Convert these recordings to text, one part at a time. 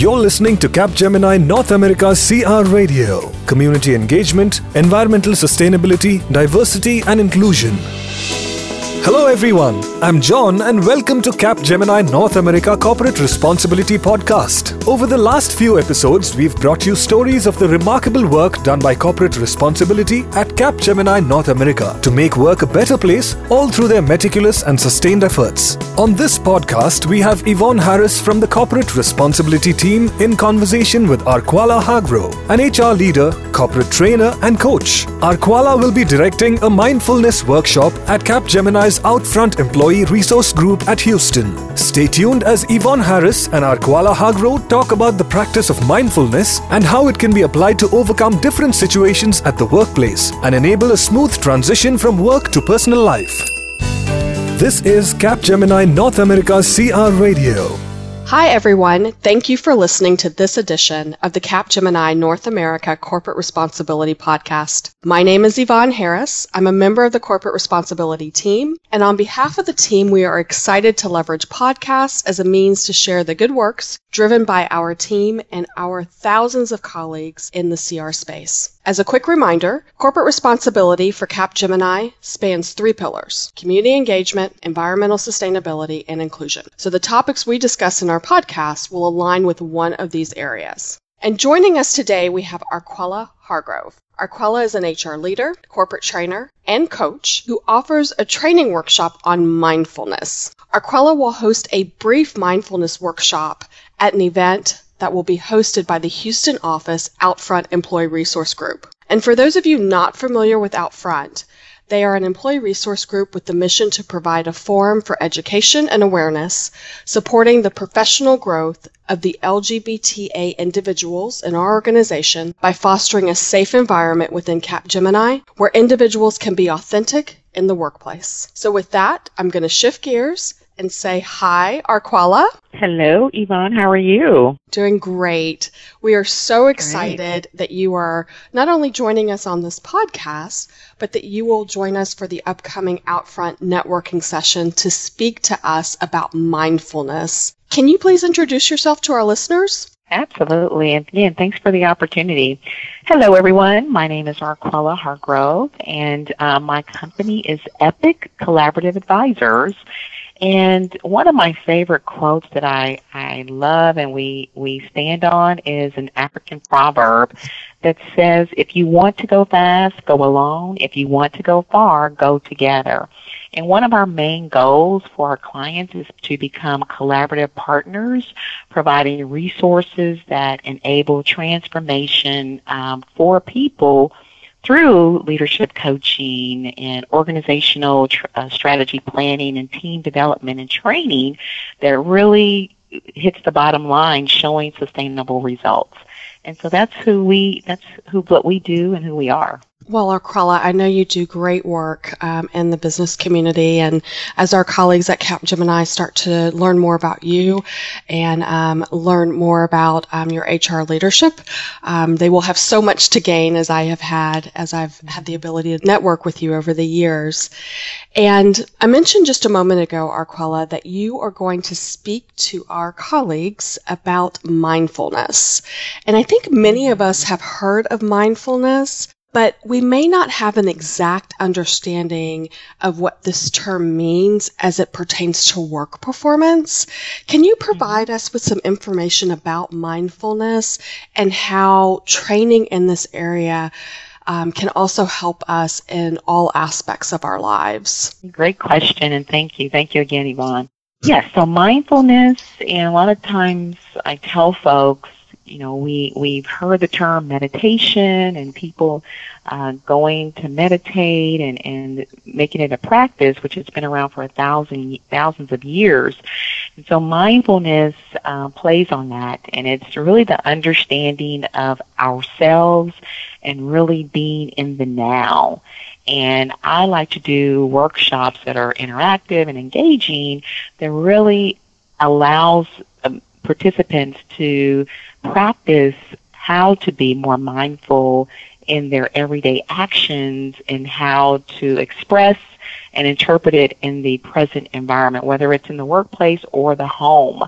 You're listening to Capgemini North America's CR Radio, community engagement, environmental sustainability, diversity, and inclusion. Hello, everyone. I'm John, and welcome to Capgemini North America Corporate Responsibility Podcast. Over the last few episodes, we've brought you stories of the remarkable work done by corporate responsibility at Capgemini North America to make work a better place, all through their meticulous and sustained efforts. On this podcast, we have Yvonne Harris from the Corporate Responsibility team in conversation with Arquala Hargrove, an HR leader, corporate trainer, and coach. Arquala will be directing a mindfulness workshop at Capgemini's Outfront Employee Resource Group at Houston. Stay tuned as Yvonne Harris and Arquala Hargrove talk about the practice of mindfulness and how it can be applied to overcome different situations at the workplace and enable a smooth transition from work to personal life. This is Capgemini North America's CR Radio. Hi, everyone. Thank you for listening to this edition of the Capgemini North America Corporate Responsibility Podcast. My name is Yvonne Harris. I'm a member of the Corporate Responsibility team. And on behalf of the team, we are excited to leverage podcasts as a means to share the good works driven by our team and our thousands of colleagues in the CR space. As a quick reminder, corporate responsibility for Capgemini spans three pillars community engagement, environmental sustainability, and inclusion. So the topics we discuss in our podcast will align with one of these areas. And joining us today, we have Arquala Hargrove. Arquala is an HR leader, corporate trainer, and coach who offers a training workshop on mindfulness. Arquala will host a brief mindfulness workshop at an event that will be hosted by the Houston office Outfront Employee Resource Group. And for those of you not familiar with Outfront, they are an employee resource group with the mission to provide a forum for education and awareness, supporting the professional growth of the LGBTA individuals in our organization by fostering a safe environment within Capgemini where individuals can be authentic in the workplace. So, with that, I'm going to shift gears and say hi, Arquala. Hello, Yvonne. How are you? Doing great. We are so excited great. that you are not only joining us on this podcast, but that you will join us for the upcoming Outfront networking session to speak to us about mindfulness. Can you please introduce yourself to our listeners? Absolutely. And again, thanks for the opportunity. Hello, everyone. My name is Arquala Hargrove, and uh, my company is Epic Collaborative Advisors. And one of my favorite quotes that I, I love and we, we stand on is an African proverb that says, if you want to go fast, go alone. If you want to go far, go together. And one of our main goals for our clients is to become collaborative partners, providing resources that enable transformation um, for people through leadership coaching and organizational tr- uh, strategy planning and team development and training that really hits the bottom line showing sustainable results. And so that's who we, that's who, what we do and who we are. Well, Arquala, I know you do great work um, in the business community, and as our colleagues at Capgemini start to learn more about you and um, learn more about um, your HR leadership, um, they will have so much to gain as I have had, as I've had the ability to network with you over the years. And I mentioned just a moment ago, Arquala, that you are going to speak to our colleagues about mindfulness. And I think many of us have heard of mindfulness, but we may not have an exact understanding of what this term means as it pertains to work performance. Can you provide mm-hmm. us with some information about mindfulness and how training in this area um, can also help us in all aspects of our lives? Great question, and thank you. Thank you again, Yvonne. Yes, so mindfulness, and a lot of times I tell folks you know, we we've heard the term meditation and people uh, going to meditate and and making it a practice, which has been around for a thousand thousands of years. And so mindfulness uh, plays on that, and it's really the understanding of ourselves and really being in the now. And I like to do workshops that are interactive and engaging that really allows participants to practice how to be more mindful in their everyday actions and how to express and interpret it in the present environment, whether it's in the workplace or the home.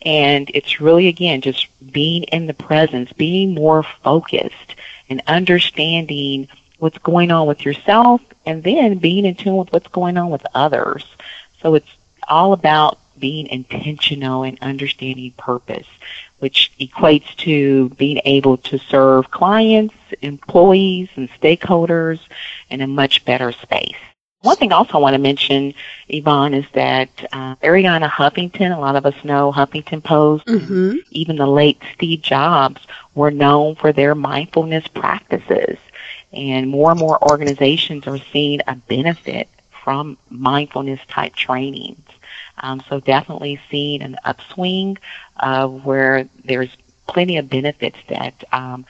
And it's really, again, just being in the presence, being more focused and understanding what's going on with yourself and then being in tune with what's going on with others. So it's all about being intentional and understanding purpose, which equates to being able to serve clients, employees, and stakeholders in a much better space. One thing also I want to mention, Yvonne, is that uh, Arianna Huffington, a lot of us know Huffington Post, mm-hmm. even the late Steve Jobs were known for their mindfulness practices. And more and more organizations are seeing a benefit from mindfulness type trainings. Um, so definitely seeing an upswing uh, where there's plenty of benefits that um,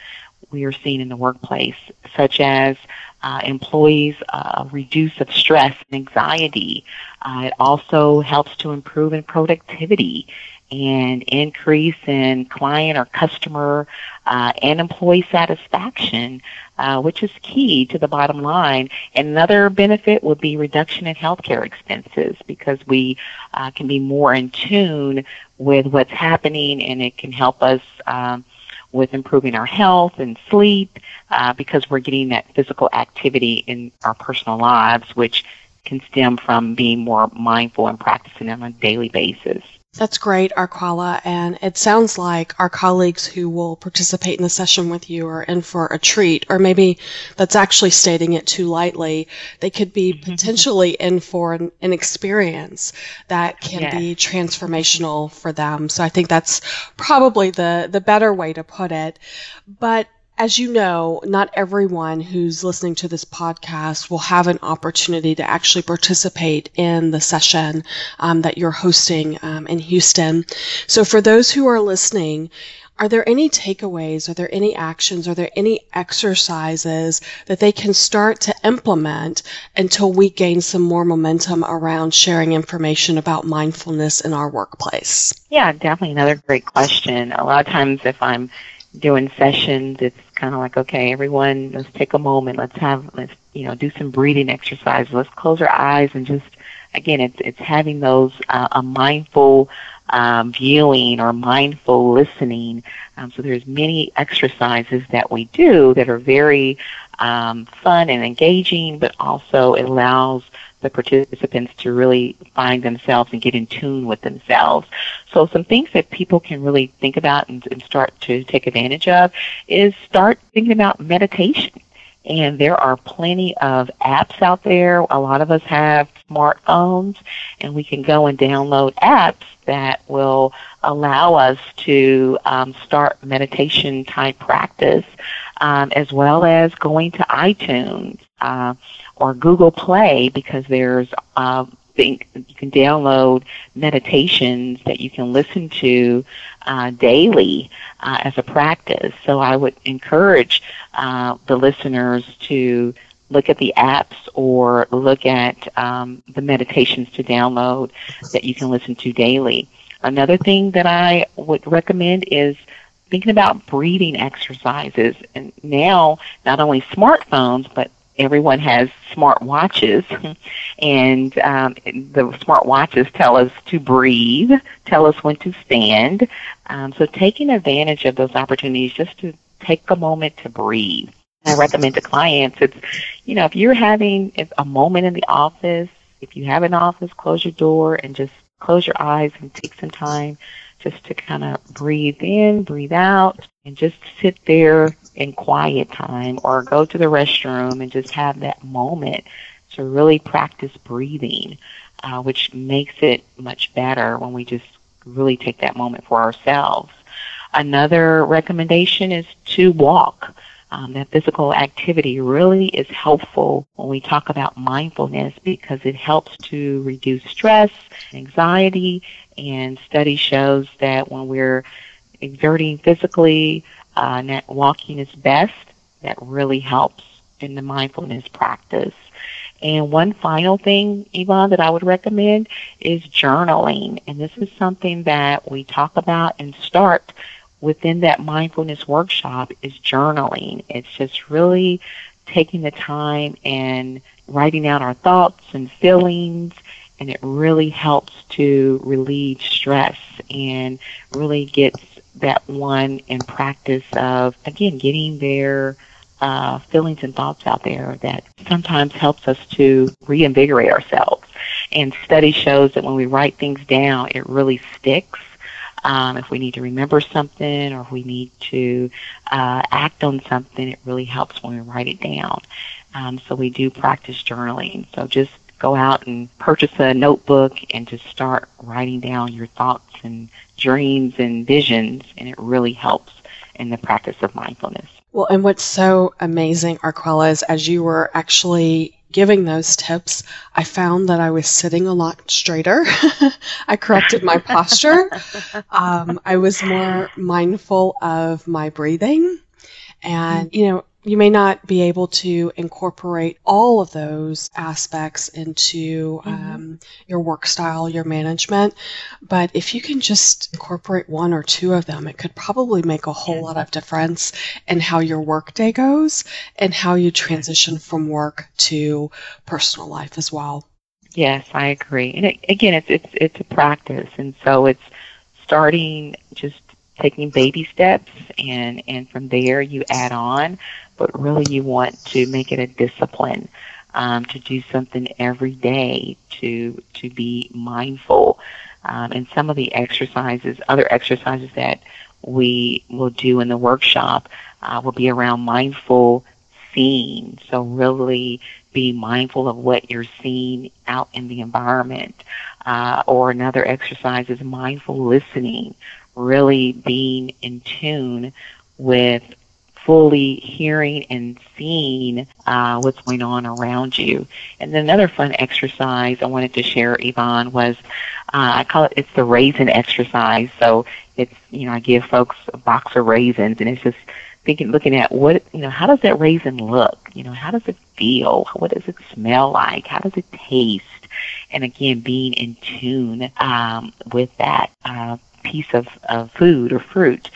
we are seeing in the workplace, such as uh, employees uh, reduce of stress and anxiety. Uh, it also helps to improve in productivity and increase in client or customer uh, and employee satisfaction, uh, which is key to the bottom line. Another benefit would be reduction in healthcare expenses because we uh, can be more in tune with what's happening and it can help us um, with improving our health and sleep uh, because we're getting that physical activity in our personal lives, which can stem from being more mindful and practicing on a daily basis. That's great, Arquala. And it sounds like our colleagues who will participate in the session with you are in for a treat, or maybe that's actually stating it too lightly. They could be mm-hmm. potentially in for an, an experience that can yes. be transformational for them. So I think that's probably the, the better way to put it. But as you know, not everyone who's listening to this podcast will have an opportunity to actually participate in the session um, that you're hosting um, in Houston. So, for those who are listening, are there any takeaways? Are there any actions? Are there any exercises that they can start to implement until we gain some more momentum around sharing information about mindfulness in our workplace? Yeah, definitely another great question. A lot of times, if I'm doing sessions, it's kind of like, okay, everyone, let's take a moment. Let's have, let's, you know, do some breathing exercises. Let's close our eyes and just, again, it's, it's having those, uh, a mindful, um, viewing or mindful listening. Um, so there's many exercises that we do that are very um, fun and engaging, but also allows the participants to really find themselves and get in tune with themselves. So some things that people can really think about and, and start to take advantage of is start thinking about meditation. And there are plenty of apps out there. A lot of us have smartphones, and we can go and download apps that will allow us to um, start meditation type practice, um, as well as going to iTunes. Uh, or Google Play because there's uh, think you can download meditations that you can listen to uh, daily uh, as a practice. So I would encourage uh, the listeners to look at the apps or look at um, the meditations to download that you can listen to daily. Another thing that I would recommend is thinking about breathing exercises. And now, not only smartphones, but everyone has smart watches, and um, the smart watches tell us to breathe, tell us when to stand. Um, so taking advantage of those opportunities just to take a moment to breathe. I recommend to clients, it's, you know, if you're having a moment in the office, if you have an office, close your door and just close your eyes and take some time just to kind of breathe in, breathe out, and just sit there in quiet time or go to the restroom and just have that moment to really practice breathing, uh, which makes it much better when we just really take that moment for ourselves. Another recommendation is to walk. Um, that physical activity really is helpful when we talk about mindfulness because it helps to reduce stress, anxiety, and study shows that when we're exerting physically, uh, walking is best. That really helps in the mindfulness practice. And one final thing, Yvonne, that I would recommend is journaling. And this is something that we talk about and start within that mindfulness workshop is journaling. It's just really taking the time and writing out our thoughts and feelings and it really helps to relieve stress and really gets that one in practice of again getting their uh, feelings and thoughts out there that sometimes helps us to reinvigorate ourselves. And study shows that when we write things down, it really sticks. Um, if we need to remember something or if we need to uh, act on something, it really helps when we write it down. Um, so we do practice journaling. So just go out and purchase a notebook and just start writing down your thoughts and dreams and visions, and it really helps in the practice of mindfulness. Well, and what's so amazing, Arquala, is as you were actually giving those tips, I found that I was sitting a lot straighter. I corrected my posture. Um, I was more mindful of my breathing. And, you know, you may not be able to incorporate all of those aspects into mm-hmm. um, your work style, your management, but if you can just incorporate one or two of them, it could probably make a whole lot of difference in how your workday goes and how you transition from work to personal life as well. Yes, I agree. And it, again, it's it's it's a practice, and so it's starting just taking baby steps and and from there you add on but really you want to make it a discipline um, to do something every day to to be mindful. Um, and some of the exercises other exercises that we will do in the workshop uh, will be around mindful seeing. So really be mindful of what you're seeing out in the environment. Uh, or another exercise is mindful listening really being in tune with fully hearing and seeing uh, what's going on around you. And then another fun exercise I wanted to share, Yvonne, was uh, I call it it's the raisin exercise. So it's you know I give folks a box of raisins, and it's just thinking, looking at what you know, how does that raisin look? You know, how does it feel? What does it smell like? How does it taste? And again, being in tune um, with that. Uh, piece of, of food or fruit.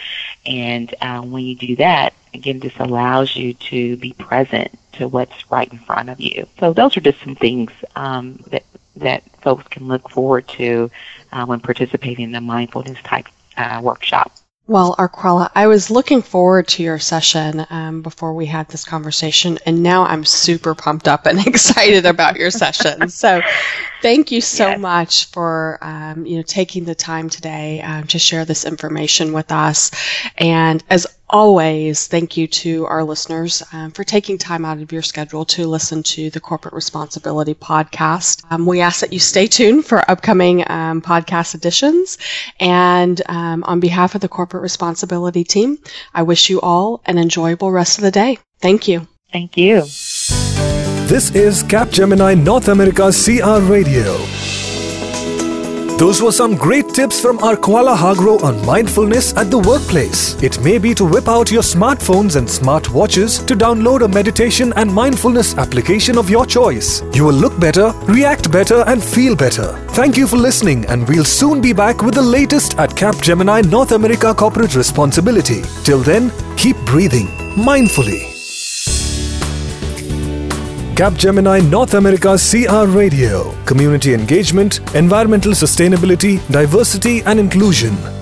And uh, when you do that, again, this allows you to be present to what's right in front of you. So those are just some things um, that that folks can look forward to uh, when participating in the mindfulness type uh, workshop. Well, Arquala, I was looking forward to your session um, before we had this conversation, and now I'm super pumped up and excited about your session. So, thank you so yes. much for um, you know taking the time today um, to share this information with us. And as always, thank you to our listeners um, for taking time out of your schedule to listen to the Corporate Responsibility Podcast. Um, we ask that you stay tuned for upcoming um, podcast editions. And um, on behalf of the Corporate Responsibility team, I wish you all an enjoyable rest of the day. Thank you. Thank you. This is Capgemini North America CR Radio. Those were some great tips from Arquala Hargrove on mindfulness at the workplace. It may be to whip out your smartphones and smartwatches to download a meditation and mindfulness application of your choice. You will look better, react better, and feel better. Thank you for listening, and we'll soon be back with the latest at Capgemini North America Corporate Responsibility. Till then, keep breathing mindfully. Capgemini North America CR Radio, Community Engagement, Environmental Sustainability, Diversity and Inclusion.